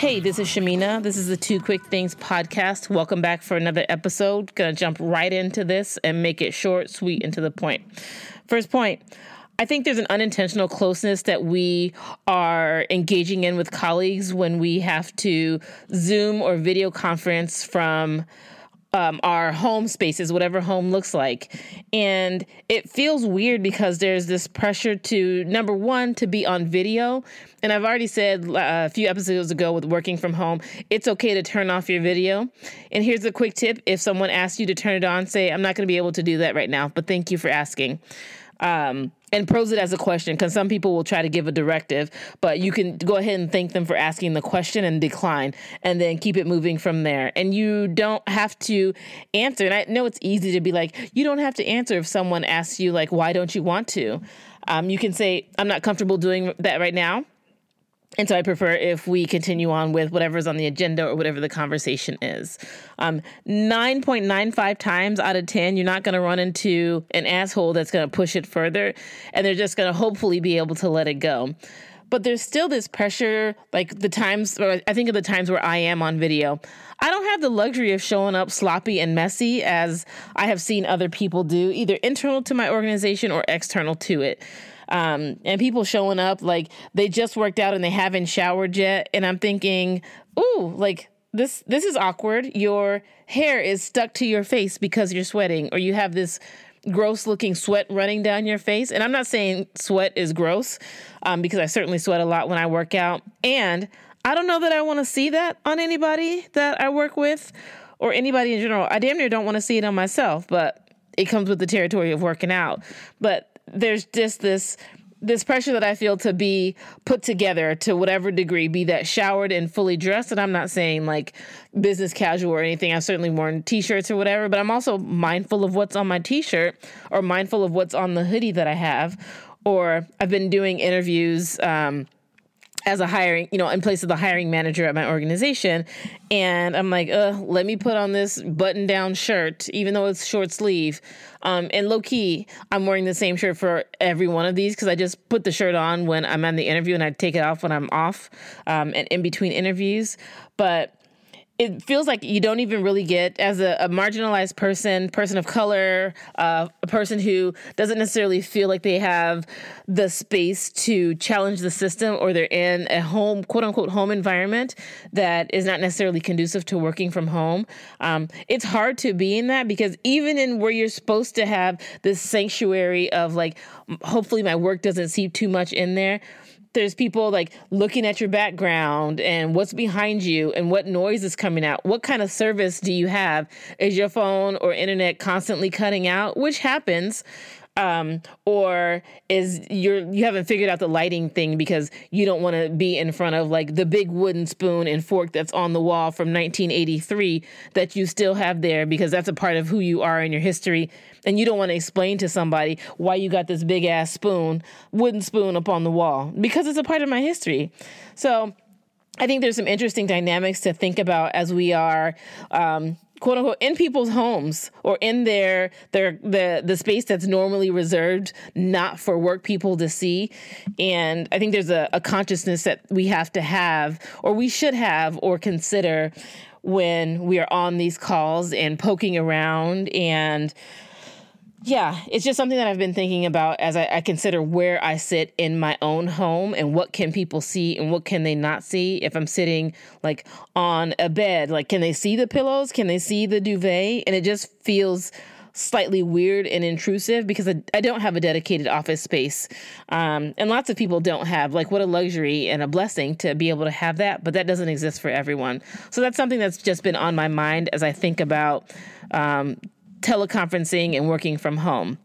Hey, this is Shamina. This is the Two Quick Things podcast. Welcome back for another episode. Gonna jump right into this and make it short, sweet, and to the point. First point I think there's an unintentional closeness that we are engaging in with colleagues when we have to Zoom or video conference from um, our home spaces, whatever home looks like. And it feels weird because there's this pressure to, number one, to be on video. And I've already said uh, a few episodes ago with working from home, it's okay to turn off your video. And here's a quick tip if someone asks you to turn it on, say, I'm not going to be able to do that right now, but thank you for asking. Um, and pose it as a question because some people will try to give a directive, but you can go ahead and thank them for asking the question and decline, and then keep it moving from there. And you don't have to answer. And I know it's easy to be like, you don't have to answer if someone asks you, like, why don't you want to? Um, you can say, I'm not comfortable doing that right now. And so I prefer if we continue on with whatever's on the agenda or whatever the conversation is. Um, 9.95 times out of 10, you're not going to run into an asshole that's going to push it further, and they're just going to hopefully be able to let it go. But there's still this pressure, like the times, or I think of the times where I am on video. I don't have the luxury of showing up sloppy and messy as I have seen other people do, either internal to my organization or external to it. Um, and people showing up like they just worked out and they haven't showered yet. And I'm thinking, ooh, like this this is awkward. Your hair is stuck to your face because you're sweating, or you have this gross looking sweat running down your face. And I'm not saying sweat is gross, um, because I certainly sweat a lot when I work out. And I don't know that I want to see that on anybody that I work with or anybody in general. I damn near don't want to see it on myself, but it comes with the territory of working out. But there's just this this pressure that I feel to be put together to whatever degree, be that showered and fully dressed. And I'm not saying like business casual or anything. I've certainly worn t shirts or whatever, but I'm also mindful of what's on my t shirt or mindful of what's on the hoodie that I have. Or I've been doing interviews. Um, as a hiring, you know, in place of the hiring manager at my organization. And I'm like, uh, let me put on this button down shirt, even though it's short sleeve. Um, and low key, I'm wearing the same shirt for every one of these because I just put the shirt on when I'm on the interview and I take it off when I'm off um, and in between interviews. But it feels like you don't even really get as a, a marginalized person person of color uh, a person who doesn't necessarily feel like they have the space to challenge the system or they're in a home quote unquote home environment that is not necessarily conducive to working from home. Um, it's hard to be in that because even in where you're supposed to have this sanctuary of like hopefully my work doesn't seep too much in there there's people like looking at your background and what's behind you and what noise is coming out. What kind of service do you have? Is your phone or internet constantly cutting out? Which happens um, or is you're you haven't figured out the lighting thing because you don't want to be in front of like the big wooden spoon and fork that's on the wall from 1983 that you still have there because that's a part of who you are in your history. And you don't want to explain to somebody why you got this big ass spoon wooden spoon up on the wall because it's a part of my history. So I think there's some interesting dynamics to think about as we are um, quote unquote in people's homes or in their their the the space that's normally reserved not for work people to see. And i think there's a, a consciousness that we have to have or we should have or consider when we are on these calls and poking around and yeah, it's just something that I've been thinking about as I, I, consider where I sit in my own home and what can people see and what can they not see. If I'm sitting like on a bed, like can they see the pillows? Can they see the duvet? And it just feels slightly weird and intrusive because I, I don't have a dedicated office space. Um, and lots of people don't have. Like, what a luxury and a blessing to be able to have that, but that doesn't exist for everyone. So that's something that's just been on my mind as I think about um, teleconferencing and working from home.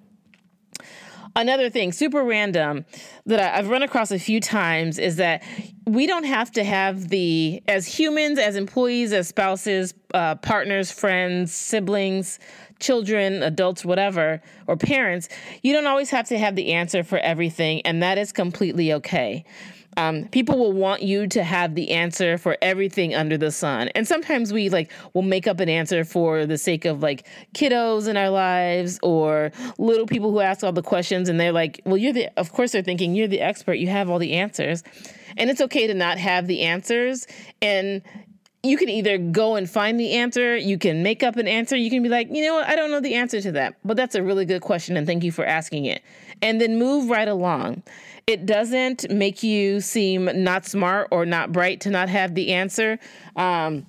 Another thing, super random, that I've run across a few times is that we don't have to have the, as humans, as employees, as spouses, uh, partners, friends, siblings, children, adults, whatever, or parents, you don't always have to have the answer for everything, and that is completely okay. Um, people will want you to have the answer for everything under the sun. And sometimes we like will make up an answer for the sake of like kiddos in our lives or little people who ask all the questions and they're like, well, you're the, of course they're thinking you're the expert, you have all the answers. And it's okay to not have the answers. And you can either go and find the answer, you can make up an answer, you can be like, you know what, I don't know the answer to that, but that's a really good question and thank you for asking it. And then move right along. It doesn't make you seem not smart or not bright to not have the answer. Um,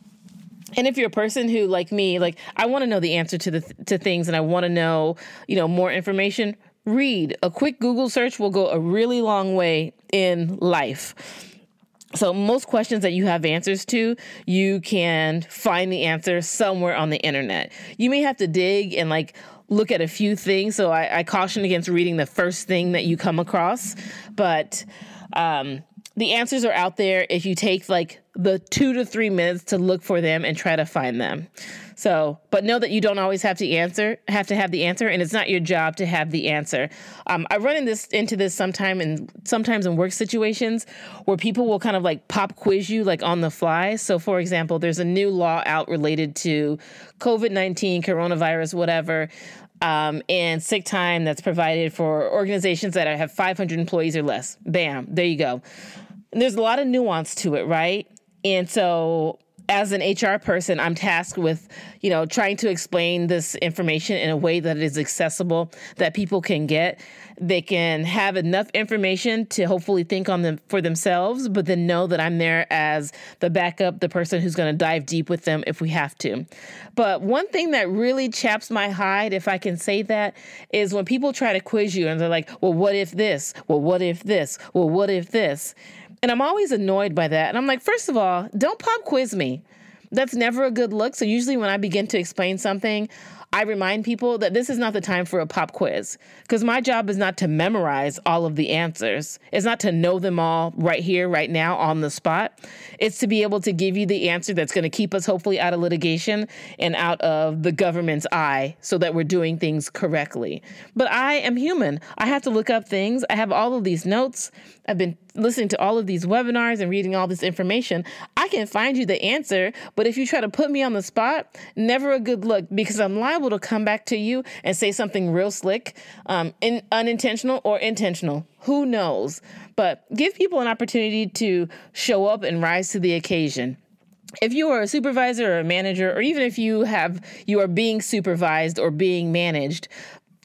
and if you're a person who like me like i want to know the answer to the to things and i want to know you know more information read a quick google search will go a really long way in life so, most questions that you have answers to, you can find the answer somewhere on the internet. You may have to dig and like look at a few things. So, I, I caution against reading the first thing that you come across. But um, the answers are out there if you take like the two to three minutes to look for them and try to find them. So, but know that you don't always have to answer, have to have the answer, and it's not your job to have the answer. Um, I run in this into this sometime and sometimes in work situations where people will kind of like pop quiz you like on the fly. So, for example, there's a new law out related to COVID nineteen, coronavirus, whatever. Um, and sick time that's provided for organizations that have 500 employees or less. Bam, there you go. And there's a lot of nuance to it, right? And so as an HR person, I'm tasked with, you know, trying to explain this information in a way that is accessible, that people can get. They can have enough information to hopefully think on them for themselves, but then know that I'm there as the backup, the person who's going to dive deep with them if we have to. But one thing that really chaps my hide, if I can say that, is when people try to quiz you and they're like, well, what if this? Well, what if this? Well, what if this? And I'm always annoyed by that. And I'm like, first of all, don't pop quiz me. That's never a good look. So usually when I begin to explain something, I remind people that this is not the time for a pop quiz because my job is not to memorize all of the answers. It's not to know them all right here, right now, on the spot. It's to be able to give you the answer that's going to keep us hopefully out of litigation and out of the government's eye so that we're doing things correctly. But I am human. I have to look up things. I have all of these notes. I've been listening to all of these webinars and reading all this information, I can find you the answer. But if you try to put me on the spot, never a good look because I'm liable to come back to you and say something real slick, um, in, unintentional or intentional. Who knows? But give people an opportunity to show up and rise to the occasion if you are a supervisor or a manager or even if you have you are being supervised or being managed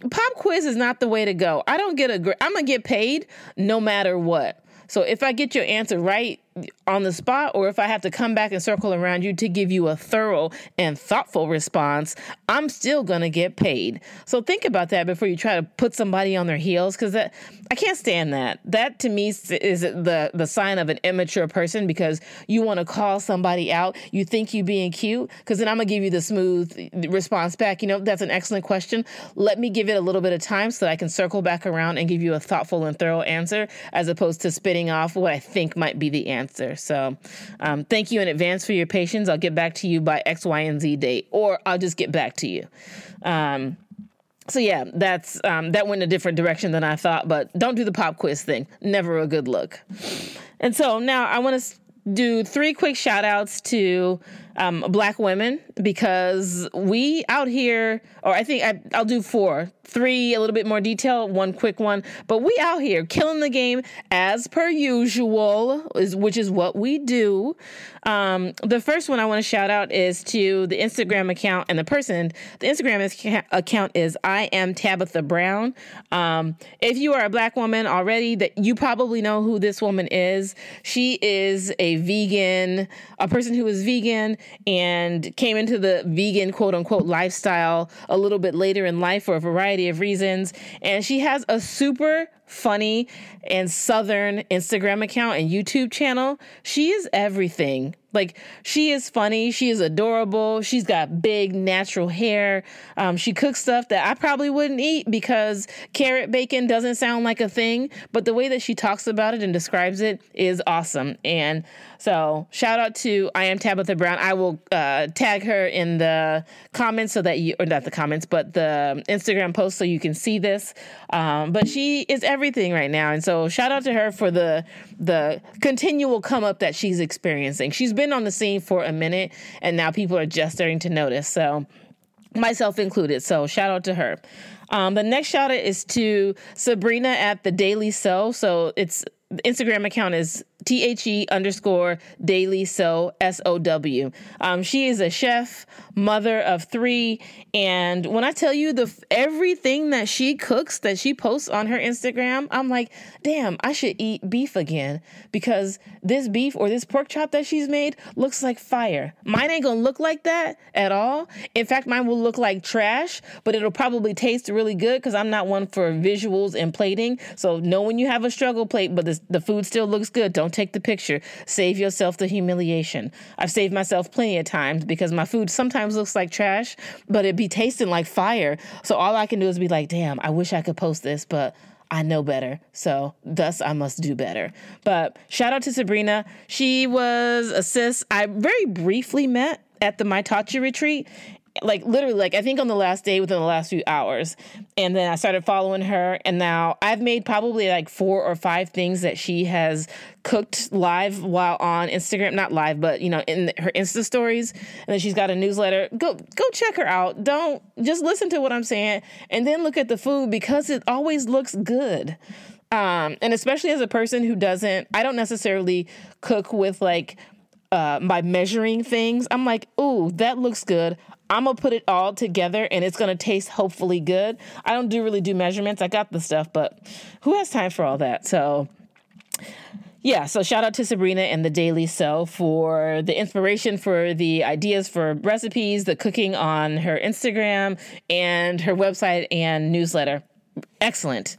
pop quiz is not the way to go i don't get a i'm gonna get paid no matter what so if i get your answer right on the spot or if I have to come back and circle around you to give you a thorough and thoughtful response, I'm still going to get paid. So think about that before you try to put somebody on their heels cuz that I can't stand that. That to me is the the sign of an immature person because you want to call somebody out, you think you being cute cuz then I'm going to give you the smooth response back. You know, that's an excellent question. Let me give it a little bit of time so that I can circle back around and give you a thoughtful and thorough answer as opposed to spitting off what I think might be the answer answer. So um, thank you in advance for your patience. I'll get back to you by X, Y, and Z date, or I'll just get back to you. Um, so yeah, that's um, that went a different direction than I thought, but don't do the pop quiz thing. Never a good look. And so now I want to do three quick shout outs to um, black women because we out here, or I think I, I'll do four, three a little bit more detail, one quick one, but we out here killing the game as per usual, is which is what we do. Um, the first one I want to shout out is to the Instagram account and the person. The Instagram account is I am Tabitha Brown. Um, if you are a black woman already, that you probably know who this woman is. She is a vegan, a person who is vegan and came into the vegan quote unquote lifestyle a little bit later in life for a variety of reasons. And she has a super funny and southern Instagram account and YouTube channel. She is everything. Like she is funny, she is adorable. She's got big natural hair. Um, she cooks stuff that I probably wouldn't eat because carrot bacon doesn't sound like a thing. But the way that she talks about it and describes it is awesome. And so shout out to I am Tabitha Brown. I will uh, tag her in the comments so that you, or not the comments, but the Instagram post so you can see this. Um, but she is everything everything right now. And so shout out to her for the the continual come up that she's experiencing. She's been on the scene for a minute and now people are just starting to notice. So myself included. So shout out to her. Um, the next shout out is to Sabrina at the Daily Sow. So it's Instagram account is T H E underscore daily sow S O W. Um, she is a chef, mother of three, and when I tell you the everything that she cooks that she posts on her Instagram, I'm like, damn, I should eat beef again because this beef or this pork chop that she's made looks like fire. Mine ain't gonna look like that at all. In fact, mine will look like trash, but it'll probably taste really good because I'm not one for visuals and plating. So know when you have a struggle plate, but the, the food still looks good. Don't take the picture. Save yourself the humiliation. I've saved myself plenty of times because my food sometimes looks like trash, but it be tasting like fire. So all I can do is be like, damn, I wish I could post this, but I know better. So thus I must do better. But shout out to Sabrina. She was a sis I very briefly met at the Maitachi retreat like literally like I think on the last day within the last few hours. And then I started following her and now I've made probably like four or five things that she has cooked live while on Instagram, not live, but you know, in her Insta stories. And then she's got a newsletter. Go go check her out. Don't just listen to what I'm saying and then look at the food because it always looks good. Um, and especially as a person who doesn't, I don't necessarily cook with like uh, by measuring things. I'm like, ooh, that looks good. I'm gonna put it all together and it's gonna taste hopefully good. I don't do really do measurements. I got the stuff, but who has time for all that? So yeah, so shout out to Sabrina and the Daily Sow for the inspiration for the ideas for recipes, the cooking on her Instagram and her website and newsletter. Excellent.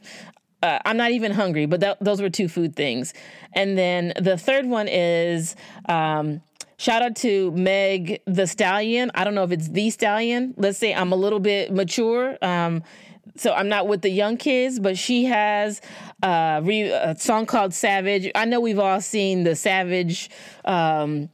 Uh, I'm not even hungry, but those were two food things. And then the third one is um, Shout out to Meg the Stallion. I don't know if it's the Stallion. Let's say I'm a little bit mature. Um, so I'm not with the young kids, but she has uh, re- a song called Savage. I know we've all seen the Savage um,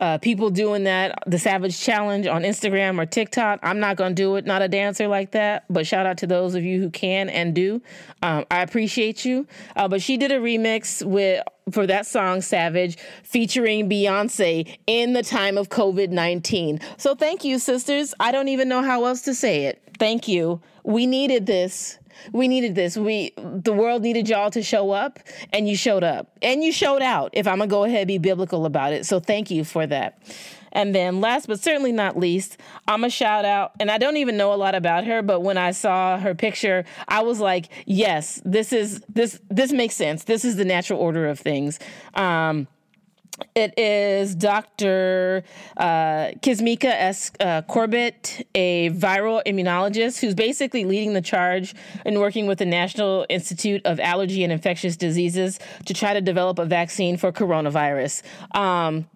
uh, people doing that, the Savage Challenge on Instagram or TikTok. I'm not going to do it, not a dancer like that, but shout out to those of you who can and do. Um, I appreciate you. Uh, but she did a remix with for that song Savage featuring Beyonce in the time of COVID 19. So thank you, sisters. I don't even know how else to say it. Thank you. We needed this. We needed this. We the world needed y'all to show up and you showed up. And you showed out. If I'm going to go ahead and be biblical about it. So thank you for that. And then last but certainly not least, I'm a shout out and I don't even know a lot about her, but when I saw her picture, I was like, yes, this is this this makes sense. This is the natural order of things. Um it is Dr. Uh, Kizzmekia S. Uh, Corbett, a viral immunologist who's basically leading the charge in working with the National Institute of Allergy and Infectious Diseases to try to develop a vaccine for coronavirus. Um,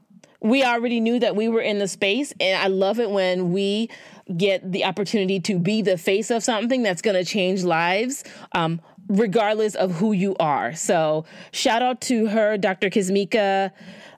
we already knew that we were in the space, and I love it when we get the opportunity to be the face of something that's going to change lives. Um, regardless of who you are. So, shout out to her, Dr. Kizzmekia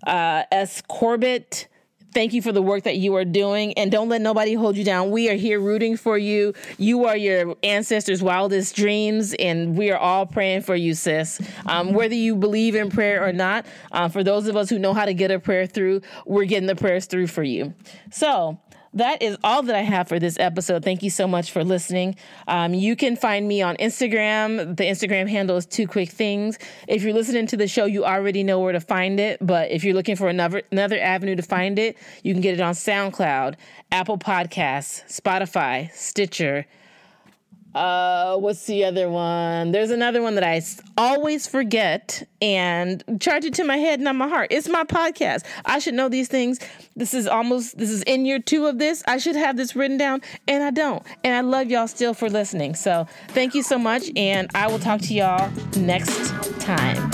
uh, S. Corbett. Thank you for the work that you are doing, and don't let nobody hold you down. We are here rooting for you. You are your ancestors' wildest dreams, and we are all praying for you, sis. Um, whether you believe in prayer or not, uh, for those of us who know how to get a prayer through, we're getting the prayers through for you. So, that is all that I have for this episode. Thank you so much for listening. Um, you can find me on Instagram. The Instagram handle is Two Quick Things. If you're listening to the show, you already know where to find it. But if you're looking for another another avenue to find it, you can get it on SoundCloud, Apple Podcasts, Spotify, Stitcher, uh, what's the other one? There's another one that I always forget and charge it to my head, not my heart. It's my podcast. I should know these things. This is almost this is in year two of this. I should have this written down, and I don't. And I love y'all still for listening. So thank you so much, and I will talk to y'all next time.